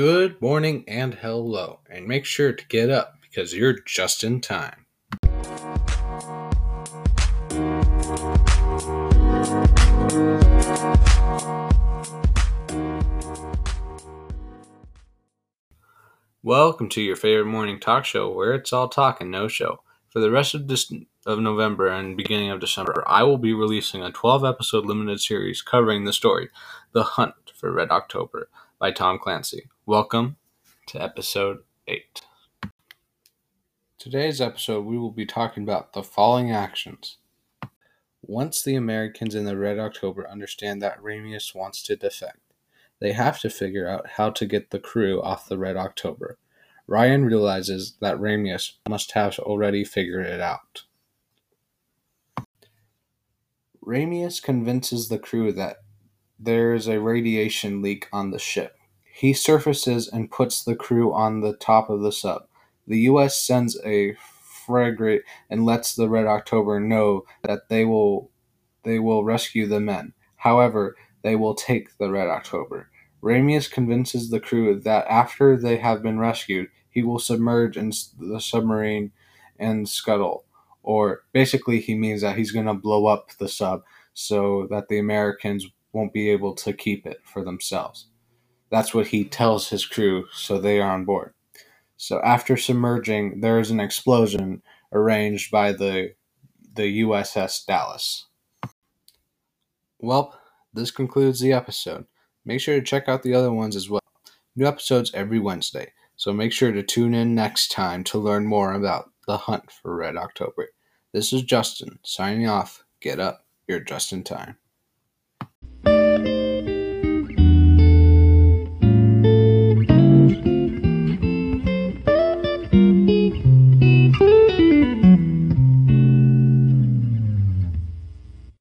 Good morning and hello, and make sure to get up because you're just in time. Welcome to your favorite morning talk show where it's all talk and no show. For the rest of this of November and beginning of December, I will be releasing a 12 episode limited series covering the story The Hunt for Red October by Tom Clancy. Welcome to episode 8. Today's episode, we will be talking about the following actions. Once the Americans in the Red October understand that Ramius wants to defect, they have to figure out how to get the crew off the Red October. Ryan realizes that Ramius must have already figured it out. Ramius convinces the crew that there is a radiation leak on the ship. He surfaces and puts the crew on the top of the sub. The U.S. sends a frigate and lets the Red October know that they will they will rescue the men. However, they will take the Red October. Ramius convinces the crew that after they have been rescued, he will submerge in the submarine and scuttle. Or basically, he means that he's going to blow up the sub so that the Americans won't be able to keep it for themselves. That's what he tells his crew, so they are on board. So after submerging, there is an explosion arranged by the the USS Dallas. Well, this concludes the episode. Make sure to check out the other ones as well. New episodes every Wednesday, so make sure to tune in next time to learn more about the hunt for Red October. This is Justin signing off. Get up, you're just in time.